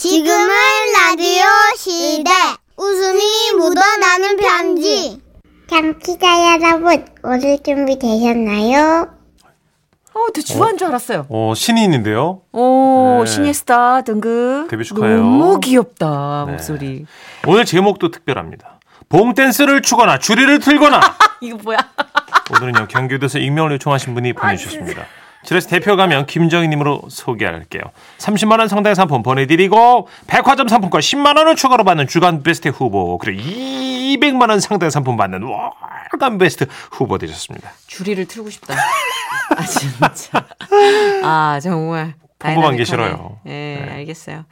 지금은 라디오 시대. 웃음이 묻어나는 편지. 청취자 여러분, 오늘 준비 되셨나요? 어, 저 주한 줄 알았어요. 어, 신인인데요. 오, 네. 신예 스타 등급. 데뷔 축하해요. 너무 귀엽다, 네. 목소리. 오늘 제목도 특별합니다. 봉 댄스를 추거나 줄이를 틀거나. 이거 뭐야? 오늘은요 경기도에서 익명을 요청하신 분이 보내주셨습니다. 그래서 대표 가면 김정희님으로 소개할게요. 30만 원 상당의 상품 보내드리고 백화점 상품권 10만 원을 추가로 받는 주간 베스트 후보 그리고 200만 원 상당의 상품 받는 월간 베스트 후보 되셨습니다. 주리를 틀고 싶다. 아, 진짜. 아, 정말. 풍부한 게. 싫어요. 네, 네. 알겠어요.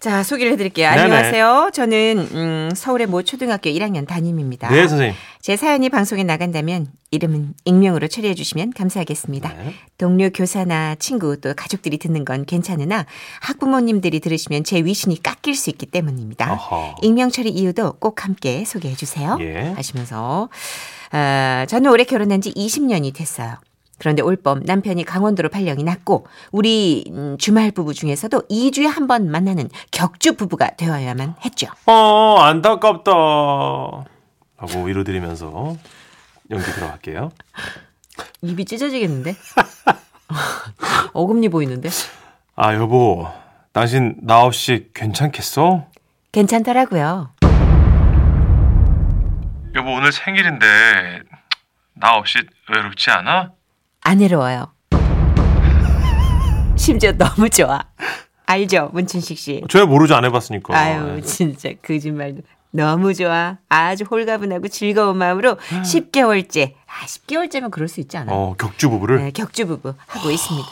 자, 소개를 해드릴게요. 네네. 안녕하세요. 저는, 음, 서울의 모 초등학교 1학년 담임입니다. 네 선생님. 제 사연이 방송에 나간다면 이름은 익명으로 처리해 주시면 감사하겠습니다. 네. 동료 교사나 친구 또 가족들이 듣는 건 괜찮으나 학부모님들이 들으시면 제 위신이 깎일 수 있기 때문입니다. 어허. 익명 처리 이유도 꼭 함께 소개해 주세요. 예. 하시면서 아, 저는 올해 결혼한 지 20년이 됐어요. 그런데 올봄 남편이 강원도로 발령이 났고 우리 음, 주말 부부 중에서도 2주에 한 번 만나는 격주 부부가 되어야만 했죠. 어 안타깝다. 라고 위로드리면서 연기 들어갈게요. 입이 찢어지겠는데? 어금니 보이는데? 아 여보 당신 나 없이 괜찮겠어? 괜찮더라고요. 여보 오늘 생일인데 나 없이 외롭지 않아? 안 외로워요. 심지어 너무 좋아. 알죠, 문춘식 씨. 저야 모르죠 안 해봤으니까. 아유, 진짜 거짓말도. 너무 좋아. 아주 홀가분하고 즐거운 마음으로 10개월째. 아, 10개월째면 그럴 수 있지 않아요? 어 격주 부부를. 네, 격주 부부 하고 있습니다.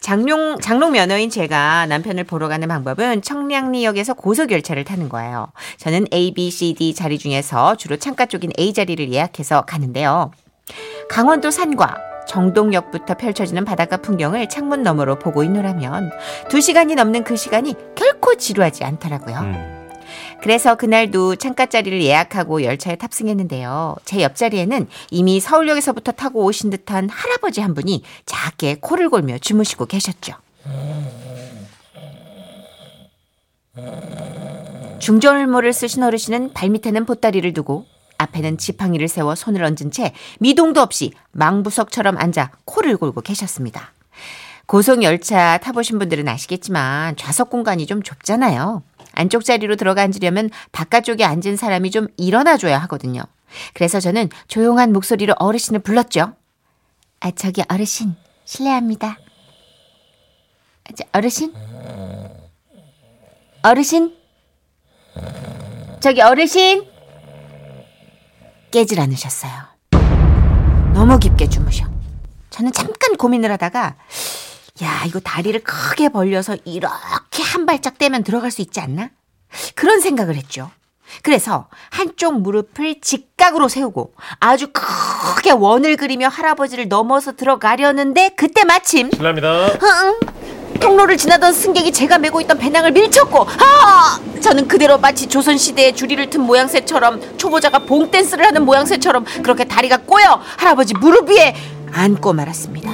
장롱 장롱 면허인 제가 남편을 보러 가는 방법은 청량리역에서 고속열차를 타는 거예요. 저는 A, B, C, D 자리 중에서 주로 창가 쪽인 A 자리를 예약해서 가는데요. 강원도 산과 정동역부터 펼쳐지는 바닷가 풍경을 창문 너머로 보고 있노라면 두 시간이 넘는 그 시간이 결코 지루하지 않더라고요. 음. 그래서 그날도 창가 자리를 예약하고 열차에 탑승했는데요. 제 옆자리에는 이미 서울역에서부터 타고 오신 듯한 할아버지 한 분이 작게 코를 골며 주무시고 계셨죠. 중절모를 쓰신 어르신은 발밑에는 보따리를 두고 앞에는 지팡이를 세워 손을 얹은 채 미동도 없이 망부석처럼 앉아 코를 골고 계셨습니다. 고속 열차 타보신 분들은 아시겠지만 좌석 공간이 좀 좁잖아요. 안쪽 자리로 들어가 앉으려면 바깥쪽에 앉은 사람이 좀 일어나줘야 하거든요. 그래서 저는 조용한 목소리로 어르신을 불렀죠. 아, 저기 어르신, 실례합니다. 아, 저, 어르신? 어르신? 저기 어르신? 깨질 않으셨어요. 너무 깊게 주무셔. 저는 잠깐 고민을 하다가 야, 이거 다리를 크게 벌려서 이렇게 한 발짝 떼면 들어갈 수 있지 않나? 그런 생각을 했죠. 그래서 한쪽 무릎을 직각으로 세우고 아주 크게 원을 그리며 할아버지를 넘어서 들어가려는데 그때 마침 실례합니다. 흥! 통로를 지나던 승객이 제가 메고 있던 배낭을 밀쳤고 아! 저는 그대로 마치 조선시대의 주리를 튼 모양새처럼 초보자가 봉댄스를 하는 모양새처럼 그렇게 다리가 꼬여 할아버지 무릎 위에 앉고 말았습니다.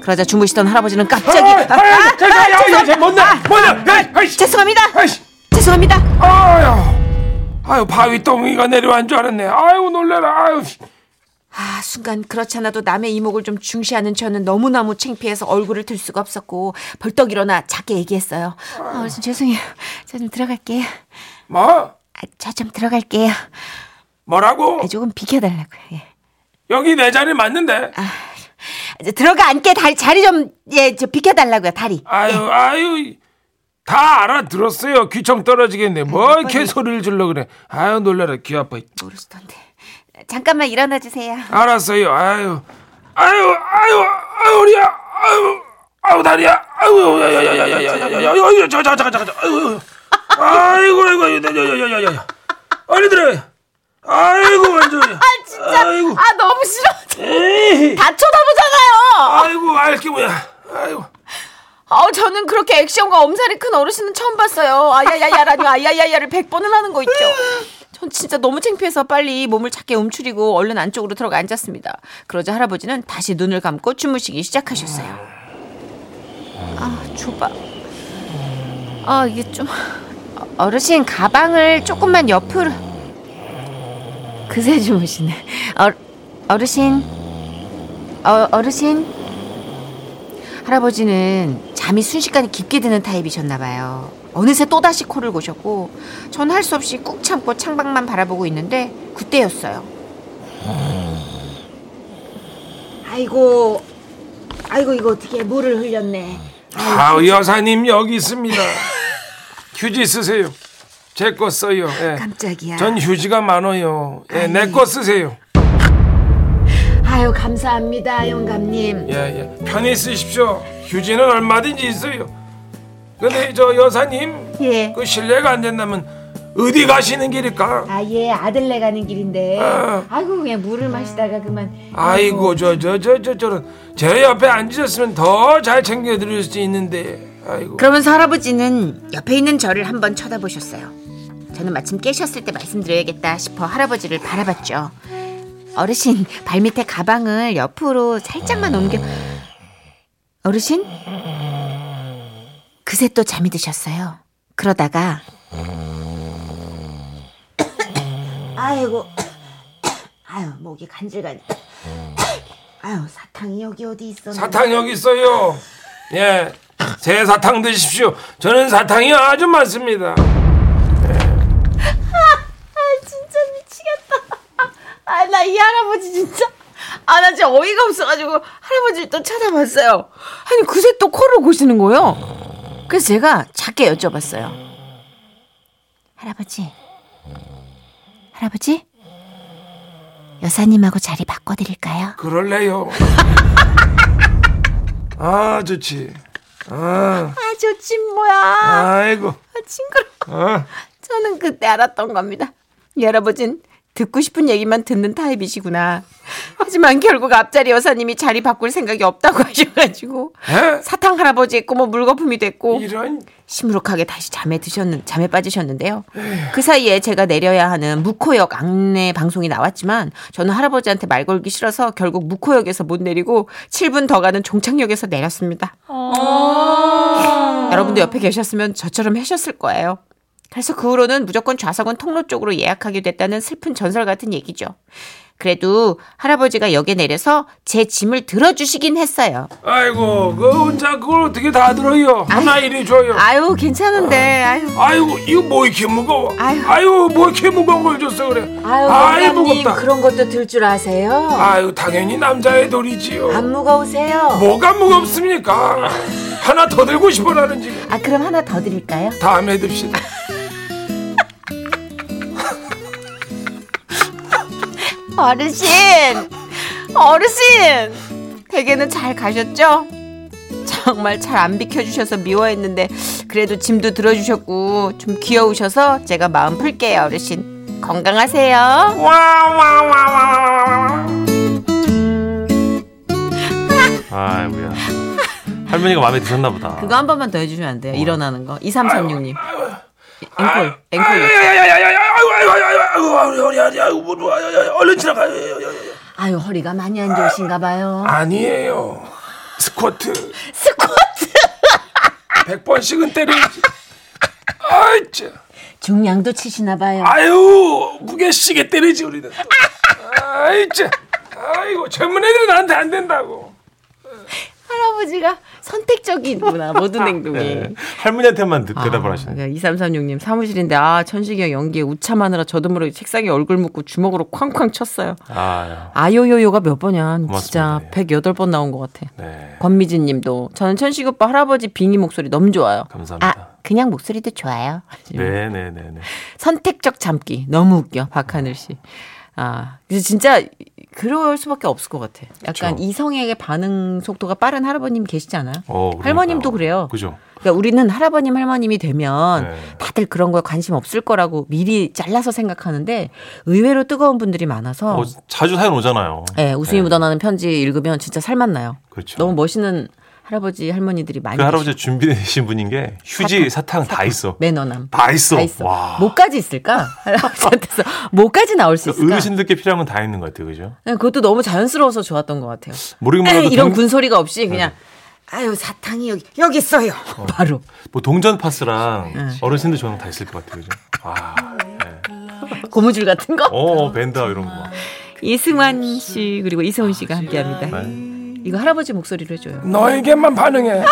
그러자 주무시던 할아버지는 갑자기 아, 아, 아, 죄송-. 죄송합니다. 아이씨. 죄송합니다. 아유. 아유, 바위 덩이가 내려간 줄 알았네. 아유, 놀래라. 아유. 아, 순간 그렇지 않아도 남의 이목을 좀 중시하는 저는 너무너무 창피해서 얼굴을 들 수가 없었고 벌떡 일어나 작게 얘기했어요. 아, 어르신 죄송해요. 저 좀 들어갈게요. 뭐? 아, 저 좀 들어갈게요. 뭐라고? 아, 조금 비켜달라고요. 예. 여기 내 자리 맞는데. 이제 들어가 앉게 다리 자리 좀 예, 저 비켜달라고요. 다리. 아유, 아유. 다 알아들었어요. 귀청 떨어지겠네. 뭐 이렇게 빨리. 소리를 질러 그래. 아유, 놀래라. 귀 아파. 모르시던데. 잠깐만 일어나 주세요. 알았어요. 아유. 아유, 아유, 아유, 우리야. 아유. 아유, 다리야. 아유, 야, 야, 야, 야, 야, 야, 야, 야, 야, 야, 저, 저, 잠깐, 잠깐, 아유, 아이고, 아이고, 아이고, 야, 야, 야, 야, 야. 빨리 들어. 아이고, 완전. 아, 진짜. 아이고. 아 너무 싫어. 에이. 다 쳐다보잖아요. 아이고, 알게 뭐야. 아이고. 아 저는 그렇게 액션과 엄살이 큰 어르신은 처음 봤어요. 아야야야라니 아야야야를 100번을 하는 거 있죠. 전 진짜 너무 창피해서 빨리 몸을 작게 움츠리고 얼른 안쪽으로 들어가 앉았습니다. 그러자 할아버지는 다시 눈을 감고 주무시기 시작하셨어요. 아 좁아. 아 이게 좀 어르신 가방을 조금만 옆으로 그새 주무시네 어, 어르신 어, 어르신 할아버지는 잠이 순식간에 깊게 드는 타입이셨나 봐요 어느새 또다시 코를 고셨고 전 할 수 없이 꾹 참고 창밖만 바라보고 있는데 그때였어요 아이고 아이고 이거 어떻게 물을 흘렸네 아 여사님 여기 있습니다. 휴지 쓰세요. 제 거 써요. 예. 깜짝이야 전 휴지가 많아요. 예, 내 거 쓰세요. 아유 감사합니다 영감님 예, 예. 편히 쓰십시오. 휴지는 얼마든지 있어요. 근데 저 여사님 예. 그 실례가 안 된다면 어디 가시는 길일까? 아, 예, 아들네 가는 길인데. 아. 아이고, 그냥 물을 마시다가 그만. 아이고 저 저 저 저 저런 제 옆에 앉으셨으면 더 잘 챙겨 드릴 수 있는데. 아이고. 그러면서 할아버지는 옆에 있는 저를 한번 쳐다보셨어요. 저는 마침 깨셨을 때 말씀드려야겠다 싶어 할아버지를 바라봤죠. 어르신, 발밑에 가방을 옆으로 살짝만 옮겨. 어르신? 그새 또 잠이 드셨어요. 그러다가. 아이고. 아유, 목이 간질간질. 아유, 사탕이 여기 어디 있었나? 사탕 여기 있어요. 예. 새 사탕 드십시오. 저는 사탕이 아주 많습니다. 진짜 미치겠다. 아, 나 이 할아버지 진짜. 아, 나 진짜 어이가 없어가지고 할아버지를 또 찾아봤어요. 아니, 그새 또 코를 고시는 거예요. 그래서 제가 작게 여쭤봤어요. 할아버지. 할아버지? 여사님하고 자리 바꿔드릴까요? 그럴래요. 아 좋지. 아 아, 좋지, 뭐야. 아이고. 아, 징그러. 아. 저는 그때 알았던 겁니다. 이 할아버진 듣고 싶은 얘기만 듣는 타입이시구나. 하지만 결국 앞자리 여사님이 자리 바꿀 생각이 없다고 하셔가지고 에? 사탕 할아버지의 꿈은 물거품이 됐고 이런 시무룩하게 다시 잠에 드셨는 잠에 빠지셨는데요. 그 사이에 제가 내려야 하는 무코역 안내 방송이 나왔지만 저는 할아버지한테 말 걸기 싫어서 결국 무코역에서 못 내리고 7분 더 가는 종착역에서 내렸습니다. 여러분도 옆에 계셨으면 저처럼 하셨을 거예요. 그래서 그 후로는 무조건 좌석은 통로 쪽으로 예약하게 됐다는 슬픈 전설 같은 얘기죠. 그래도 할아버지가 역에 내려서 제 짐을 들어주시긴 했어요. 아이고 그 혼자 그걸 어떻게 다 들어요? 하나 이리 줘요. 아유 괜찮은데 아유 아이고 이거 뭐 이렇게 무거워? 아유. 아유 뭐 이렇게 무거운 걸 줬어 그래? 아유 원장님 무겁다. 그런 것도 들 줄 아세요? 아유 당연히 남자의 도리지요. 안 무거우세요? 뭐가 무겁습니까? 하나 더 들고 싶어라는 지금. 아 그럼 하나 더 드릴까요? 다음에 듭시다. 어르신 어르신 댁에는 잘 가셨죠? 정말 잘 안 비켜주셔서 미워했는데 그래도 짐도 들어주셨고 좀 귀여우셔서 제가 마음 풀게요 어르신 건강하세요 와와와와와. 아이고야. 할머니가 마음에 드셨나 보다. 그거 한 번만 더 해주시면 안 돼요 일어나는 거 2336님 앵콜 앵콜 야야야야야야 아이고 아이 아이고 뭐 얼른 지나가. 아유 허리가 많이 안 좋으신가 봐요 아니에요. 스쿼트 스쿼트 100번씩은 때려야지. 아이 참. 중량도 치시나 봐요 아유 무게 시계 때리지 우리는. 또. 아이 참. 아이고 젊은 애들은 나한테 안 된다고. 할아버지가 선택적이구나 모든 행동이 네. 할머니한테만 대- 대답을 하시네. 그러니까 2336님 사무실인데 아 천식이 형 연기에 우참하느라 저도 모르게 책상에 얼굴 묻고 주먹으로 쾅쾅 쳤어요. 아유. 아요요요가 몇 번이야. 진짜 고맙습니다. 108번 나온 것 같아. 네. 권미진 님도 저는 천식 오빠 할아버지 빙의 목소리 너무 좋아요. 감사합니다. 아 그냥 목소리도 좋아요. 네네네네. 선택적 참기 너무 웃겨 박하늘 씨. 아 그래서 진짜 그럴 수밖에 없을 것 같아. 약간 그쵸. 이성에게 반응 속도가 빠른 할아버님 계시지 않아요? 어. 할머님도 그래요. 그죠. 그러니까 우리는 할아버님 할머님이 되면 네. 다들 그런 거에 관심 없을 거라고 미리 잘라서 생각하는데 의외로 뜨거운 분들이 많아서 어, 자주 사연 오잖아요. 예, 웃음이 네. 묻어나는 편지 읽으면 진짜 살맛 나요. 그렇죠. 너무 멋있는 할아버지 할머니들이 많이 그 할아버지 준비되신 분인 게 휴지 사탕, 사탕 다 사탕. 있어. 매너남. 다 있어, 다 있어. 와. 뭐까지 있을까? 할아버지한테서 뭐까지 나올 수 있을까? 어르신들께 필요한 건 다 있는 것 같아요. 그죠? 네, 그것도 너무 자연스러워서 좋았던 것 같아요. 모르겠는 이런 동... 군소리가 없이 네. 그냥 네. 아유 사탕이 여기 여기 있어요. 어. 바로. 뭐 동전 파스랑 네. 어르신들 저랑 다 있을 것 같아요. 그죠? 아 고무줄 같은 거 어 벤다 어, 이런 거. 이승환 씨 그리고 이서훈 씨가 아, 함께합니다. 네. 이거 할아버지 목소리로 해줘요. 너에게만 반응해. 아!